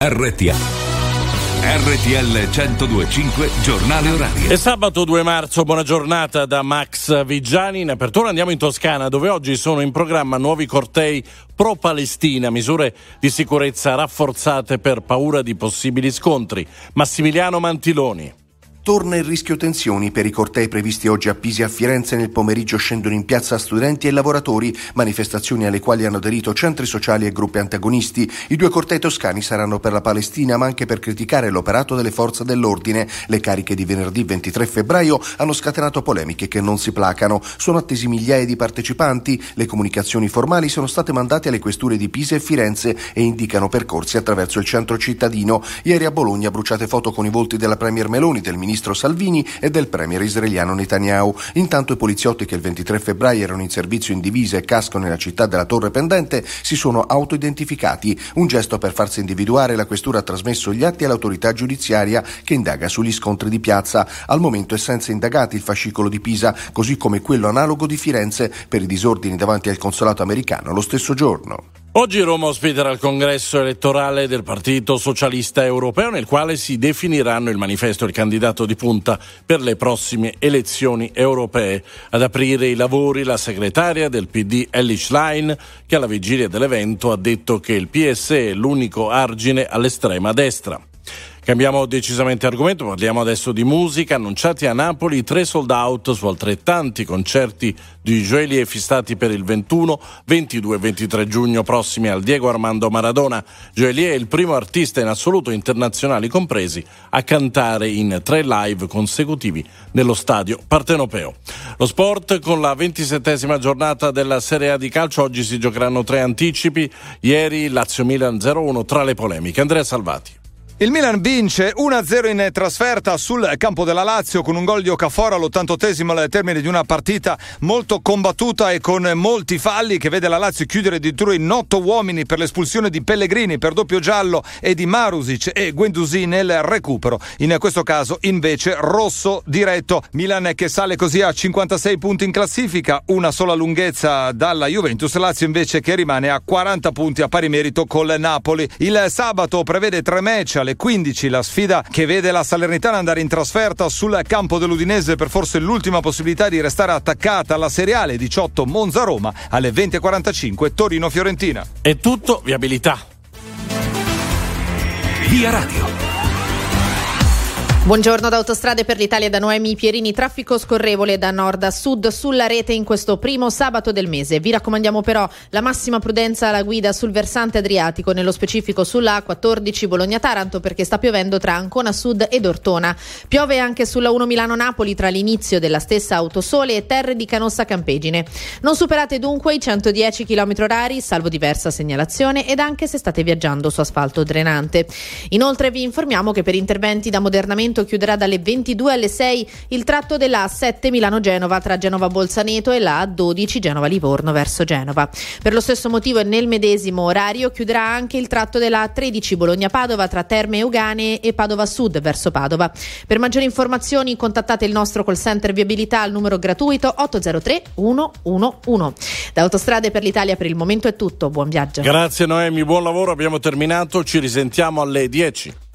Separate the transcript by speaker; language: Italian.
Speaker 1: RTL RTL 1025 giornale orario.
Speaker 2: È sabato 2 marzo, buona giornata da Max Vigiani. In apertura andiamo in Toscana dove oggi sono in programma nuovi cortei pro-Palestina, misure di sicurezza rafforzate per paura di possibili scontri. Massimiliano Mantiloni.
Speaker 3: Torna il rischio tensioni per i cortei previsti oggi a Pisa e a Firenze. Nel pomeriggio scendono in piazza studenti e lavoratori, manifestazioni alle quali hanno aderito centri sociali e gruppi antagonisti. I due cortei toscani saranno per la Palestina, ma anche per criticare l'operato delle forze dell'ordine. Le cariche di venerdì 23 febbraio hanno scatenato polemiche che non si placano. Sono attesi migliaia di partecipanti. Le comunicazioni formali sono state mandate alle questure di Pisa e Firenze e indicano percorsi attraverso il centro cittadino. Ieri a Bologna bruciate foto con i volti della Premier Meloni, del ministro ministro Salvini e del premier israeliano Netanyahu. Intanto i poliziotti che il 23 febbraio erano in servizio in divisa e casco nella città della Torre Pendente si sono autoidentificati, un gesto per farsi individuare la questura ha trasmesso gli atti all'autorità giudiziaria che indaga sugli scontri di piazza. Al momento è senza indagati il fascicolo di Pisa, così come quello analogo di Firenze per i disordini davanti al consolato americano lo stesso giorno.
Speaker 2: Oggi Roma ospiterà il congresso elettorale del Partito Socialista Europeo nel quale si definiranno il manifesto e il candidato di punta per le prossime elezioni europee. Ad aprire i lavori la segretaria del PD Ellis Line che alla vigilia dell'evento ha detto che il PS è l'unico argine all'estrema destra. Cambiamo decisamente argomento, parliamo adesso di musica. Annunciati a Napoli tre sold out su altrettanti concerti di Joelie fissati per il 21, 22 e 23 giugno prossimi al Diego Armando Maradona. Joelie è il primo artista in assoluto, internazionali compresi, a cantare in tre live consecutivi nello stadio partenopeo. Lo sport con la ventisettesima giornata della Serie A di calcio. Oggi si giocheranno tre anticipi. Ieri Lazio-Milan 0-1 tra le polemiche. Andrea Salvati.
Speaker 4: Il Milan vince 1-0 in trasferta sul campo della Lazio con un gol di Okafor all'88esimo al termine di una partita molto combattuta e con molti falli che vede la Lazio chiudere addirittura in otto uomini per l'espulsione di Pellegrini per doppio giallo e di Marusic e Guendouzi nel recupero. In questo caso invece rosso diretto. Milan che sale così a 56 punti in classifica, una sola lunghezza dalla Juventus. Lazio invece che rimane a 40 punti a pari merito col Napoli. Il sabato prevede tre match alle 15 la sfida che vede la Salernitana andare in trasferta sul campo dell'Udinese per forse l'ultima possibilità di restare attaccata alla seriale 18 Monza-Roma alle 20.45 Torino-Fiorentina.
Speaker 2: È tutto viabilità.
Speaker 1: Via Radio.
Speaker 5: Buongiorno da Autostrade per l'Italia da Noemi Pierini, traffico scorrevole da nord a sud sulla rete in questo primo sabato del mese. Vi raccomandiamo però la massima prudenza alla guida sul versante adriatico, nello specifico sulla A14 Bologna-Taranto perché sta piovendo tra Ancona Sud ed Ortona. Piove anche sulla 1 Milano-Napoli tra l'inizio della stessa Autosole e Terre di Canossa Campegine. Non superate dunque i 110 km orari, salvo diversa segnalazione ed anche se state viaggiando su asfalto drenante. Inoltre vi informiamo che per interventi da modernamento chiuderà dalle 22 alle 6 il tratto della A7 Milano-Genova tra Genova-Bolzaneto e la A12 Genova-Livorno verso Genova. Per lo stesso motivo e nel medesimo orario chiuderà anche il tratto della A13 Bologna-Padova tra Terme Eugane e Padova Sud verso Padova. Per maggiori informazioni contattate il nostro call center viabilità al numero gratuito 803 111. Da Autostrade per l'Italia per il momento è tutto, buon viaggio.
Speaker 2: Grazie Noemi, buon lavoro, abbiamo terminato, ci risentiamo alle 10.